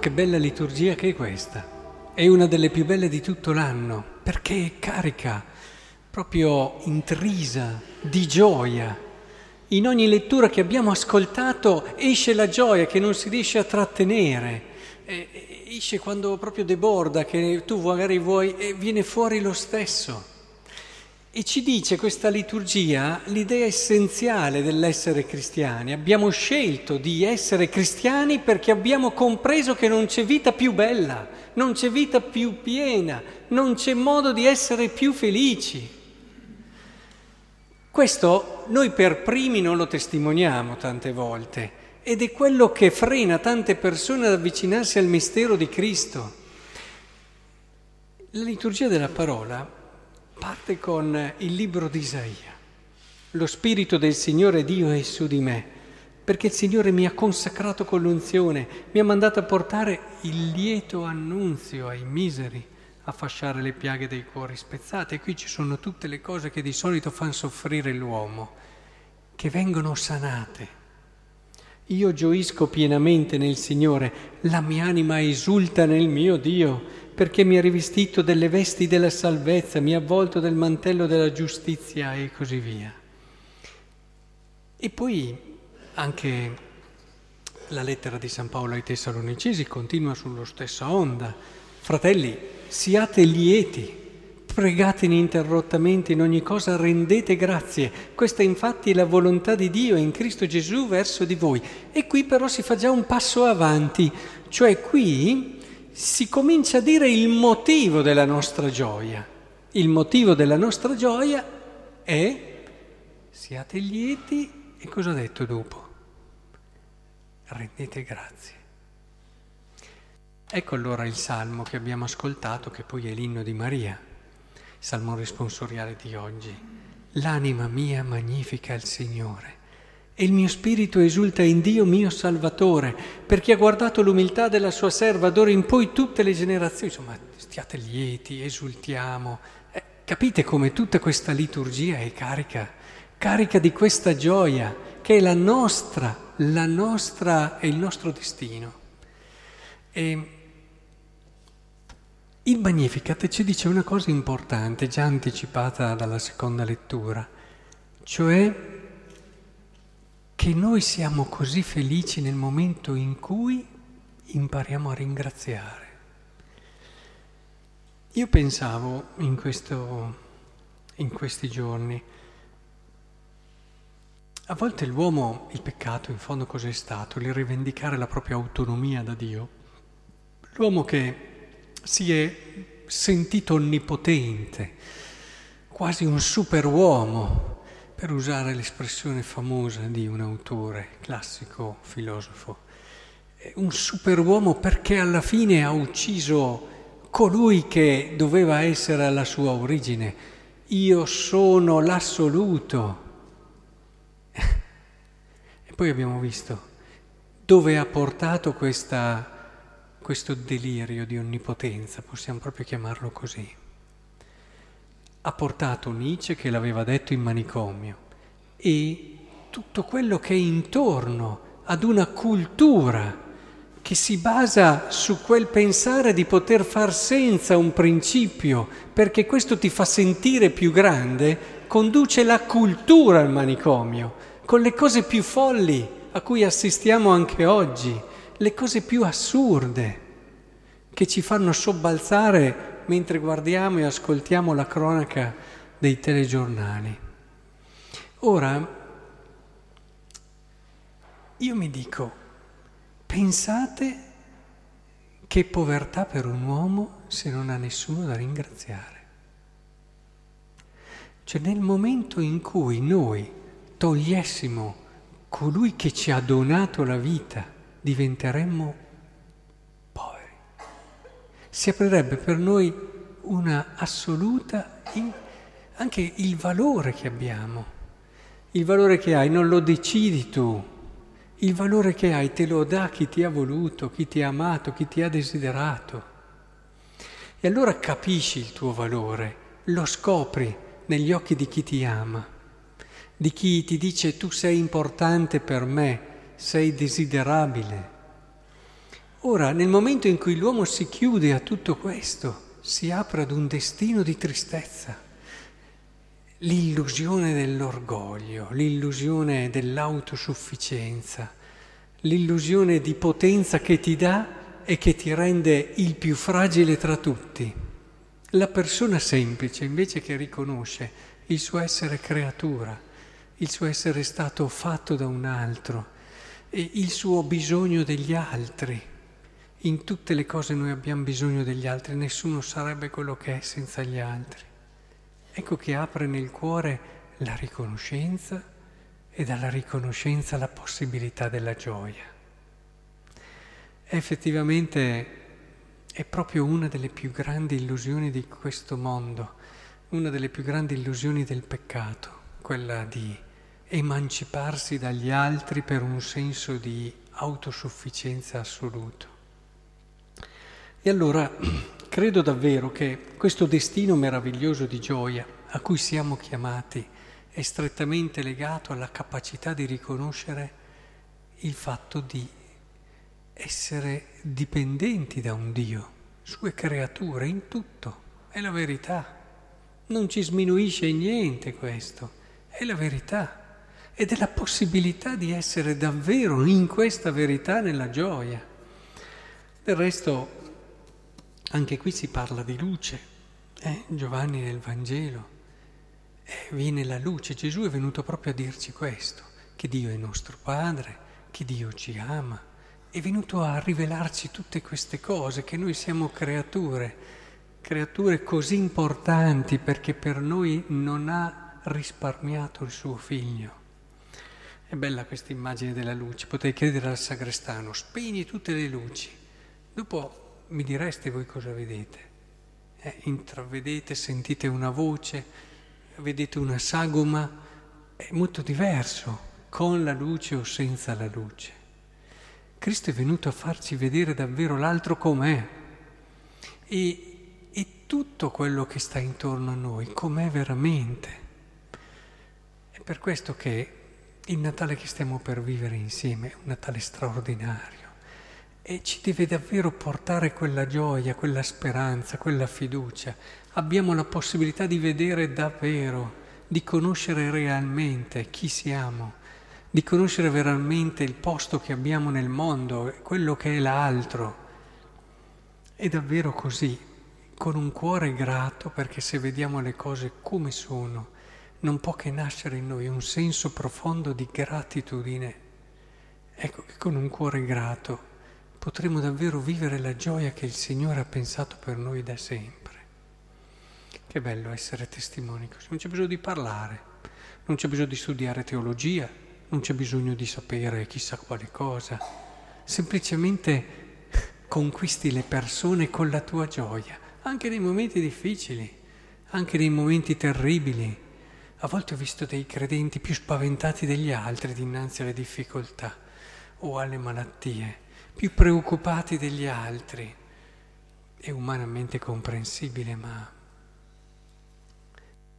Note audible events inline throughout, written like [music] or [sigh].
Che bella liturgia che è questa! È una delle più belle di tutto l'anno, perché è carica, proprio intrisa di gioia. In ogni lettura che abbiamo ascoltato esce la gioia che non si riesce a trattenere, esce quando proprio deborda, che tu magari vuoi e viene fuori lo stesso. E ci dice questa liturgia l'idea essenziale dell'essere cristiani. Abbiamo scelto di essere cristiani perché abbiamo compreso che non c'è vita più bella, non c'è vita più piena, non c'è modo di essere più felici. Questo noi per primi non lo testimoniamo tante volte ed è quello che frena tante persone ad avvicinarsi al mistero di Cristo. La liturgia della parola parte con il libro di Isaia. Lo Spirito del Signore Dio è su di me, perché il Signore mi ha consacrato con l'unzione, mi ha mandato a portare il lieto annunzio ai miseri, a fasciare le piaghe dei cuori spezzati. E qui ci sono tutte le cose che di solito fanno soffrire l'uomo, che vengono sanate. Io gioisco pienamente nel Signore, la mia anima esulta nel mio Dio perché mi ha rivestito delle vesti della salvezza, mi ha avvolto del mantello della giustizia e così via. E poi anche la lettera di San Paolo ai Tessalonicesi continua sullo stessa onda. Fratelli, siate lieti, pregate ininterrottamente in ogni cosa, rendete grazie. Questa infatti è la volontà di Dio in Cristo Gesù verso di voi. E qui però si fa già un passo avanti, cioè qui si comincia a dire il motivo della nostra gioia. Il motivo della nostra gioia è siate lieti e cosa ha detto dopo? Rendete grazie. Ecco allora il salmo che abbiamo ascoltato, che poi è l'inno di Maria, il salmo responsoriale di oggi. L'anima mia magnifica il Signore e il mio spirito esulta in Dio mio Salvatore, perché ha guardato l'umiltà della sua serva d'ora in poi tutte le generazioni. Insomma, stiate lieti, esultiamo. Eh, capite come tutta questa liturgia è carica, carica di questa gioia, che è la nostra, la nostra, è il nostro destino. E il Magnificat ci dice una cosa importante, già anticipata dalla seconda lettura, cioè che noi siamo così felici nel momento in cui impariamo a ringraziare. Io pensavo in, questo, in questi giorni, a volte l'uomo, il peccato in fondo cos'è stato? Il rivendicare la propria autonomia da Dio. L'uomo che si è sentito onnipotente, quasi un superuomo, per usare l'espressione famosa di un autore classico filosofo, un superuomo perché alla fine ha ucciso colui che doveva essere alla sua origine. Io sono l'assoluto. [laughs] E poi abbiamo visto dove ha portato questa, questo delirio di onnipotenza, possiamo proprio chiamarlo così ha portato Nietzsche che l'aveva detto in manicomio e tutto quello che è intorno ad una cultura che si basa su quel pensare di poter far senza un principio, perché questo ti fa sentire più grande, conduce la cultura al manicomio, con le cose più folli a cui assistiamo anche oggi, le cose più assurde che ci fanno sobbalzare mentre guardiamo e ascoltiamo la cronaca dei telegiornali. Ora, io mi dico, pensate che povertà per un uomo se non ha nessuno da ringraziare. Cioè nel momento in cui noi togliessimo colui che ci ha donato la vita, diventeremmo si aprirebbe per noi una assoluta, in, anche il valore che abbiamo. Il valore che hai non lo decidi tu, il valore che hai te lo dà chi ti ha voluto, chi ti ha amato, chi ti ha desiderato. E allora capisci il tuo valore, lo scopri negli occhi di chi ti ama, di chi ti dice tu sei importante per me, sei desiderabile. Ora, nel momento in cui l'uomo si chiude a tutto questo, si apre ad un destino di tristezza, l'illusione dell'orgoglio, l'illusione dell'autosufficienza, l'illusione di potenza che ti dà e che ti rende il più fragile tra tutti. La persona semplice invece che riconosce il suo essere creatura, il suo essere stato fatto da un altro e il suo bisogno degli altri in tutte le cose noi abbiamo bisogno degli altri, nessuno sarebbe quello che è senza gli altri. Ecco che apre nel cuore la riconoscenza e dalla riconoscenza la possibilità della gioia. Effettivamente è proprio una delle più grandi illusioni di questo mondo, una delle più grandi illusioni del peccato, quella di emanciparsi dagli altri per un senso di autosufficienza assoluto. E allora [clears throat] credo davvero che questo destino meraviglioso di gioia a cui siamo chiamati è strettamente legato alla capacità di riconoscere il fatto di essere dipendenti da un Dio, sue creature, in tutto. È la verità. Non ci sminuisce niente questo, è la verità. Ed è la possibilità di essere davvero in questa verità nella gioia. Del resto anche qui si parla di luce, eh? Giovanni nel Vangelo. Eh, viene la luce, Gesù è venuto proprio a dirci questo, che Dio è nostro Padre, che Dio ci ama, è venuto a rivelarci tutte queste cose, che noi siamo creature, creature così importanti perché per noi non ha risparmiato il suo figlio. È bella questa immagine della luce, potrei chiedere al sagrestano, spegni tutte le luci, dopo mi direste voi cosa vedete. Eh, intravedete, sentite una voce, vedete una sagoma, è molto diverso con la luce o senza la luce. Cristo è venuto a farci vedere davvero l'altro com'è e, e tutto quello che sta intorno a noi, com'è veramente. È per questo che il Natale che stiamo per vivere insieme è un Natale straordinario e ci deve davvero portare quella gioia, quella speranza, quella fiducia. Abbiamo la possibilità di vedere davvero, di conoscere realmente chi siamo, di conoscere veramente il posto che abbiamo nel mondo, quello che è l'altro. È davvero così, con un cuore grato, perché se vediamo le cose come sono, non può che nascere in noi un senso profondo di gratitudine. Ecco che con un cuore grato potremo davvero vivere la gioia che il Signore ha pensato per noi da sempre. Che bello essere testimoni così, non c'è bisogno di parlare, non c'è bisogno di studiare teologia, non c'è bisogno di sapere chissà quale cosa, semplicemente conquisti le persone con la tua gioia, anche nei momenti difficili, anche nei momenti terribili. A volte ho visto dei credenti più spaventati degli altri dinanzi alle difficoltà o alle malattie più preoccupati degli altri. È umanamente comprensibile, ma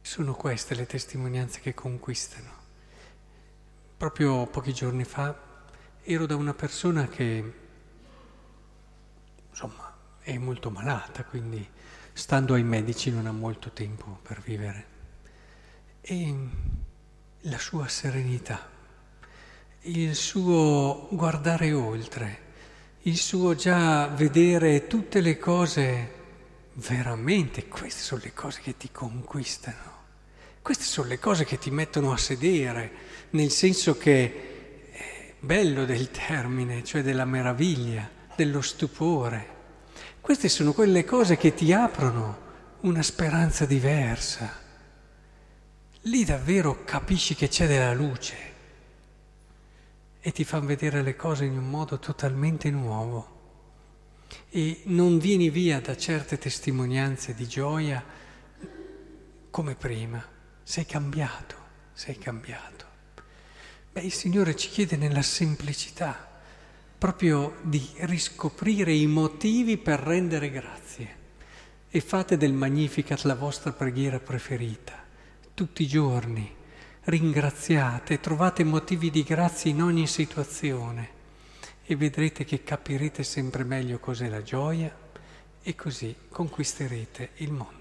sono queste le testimonianze che conquistano. Proprio pochi giorni fa ero da una persona che, insomma, è molto malata, quindi stando ai medici non ha molto tempo per vivere. E la sua serenità, il suo guardare oltre, il suo già vedere tutte le cose veramente, queste sono le cose che ti conquistano, queste sono le cose che ti mettono a sedere, nel senso che è bello del termine, cioè della meraviglia, dello stupore. Queste sono quelle cose che ti aprono una speranza diversa. Lì davvero capisci che c'è della luce e ti fa vedere le cose in un modo totalmente nuovo. E non vieni via da certe testimonianze di gioia come prima, sei cambiato, sei cambiato. Beh, il Signore ci chiede nella semplicità proprio di riscoprire i motivi per rendere grazie e fate del Magnificat la vostra preghiera preferita, tutti i giorni ringraziate, trovate motivi di grazia in ogni situazione e vedrete che capirete sempre meglio cos'è la gioia e così conquisterete il mondo.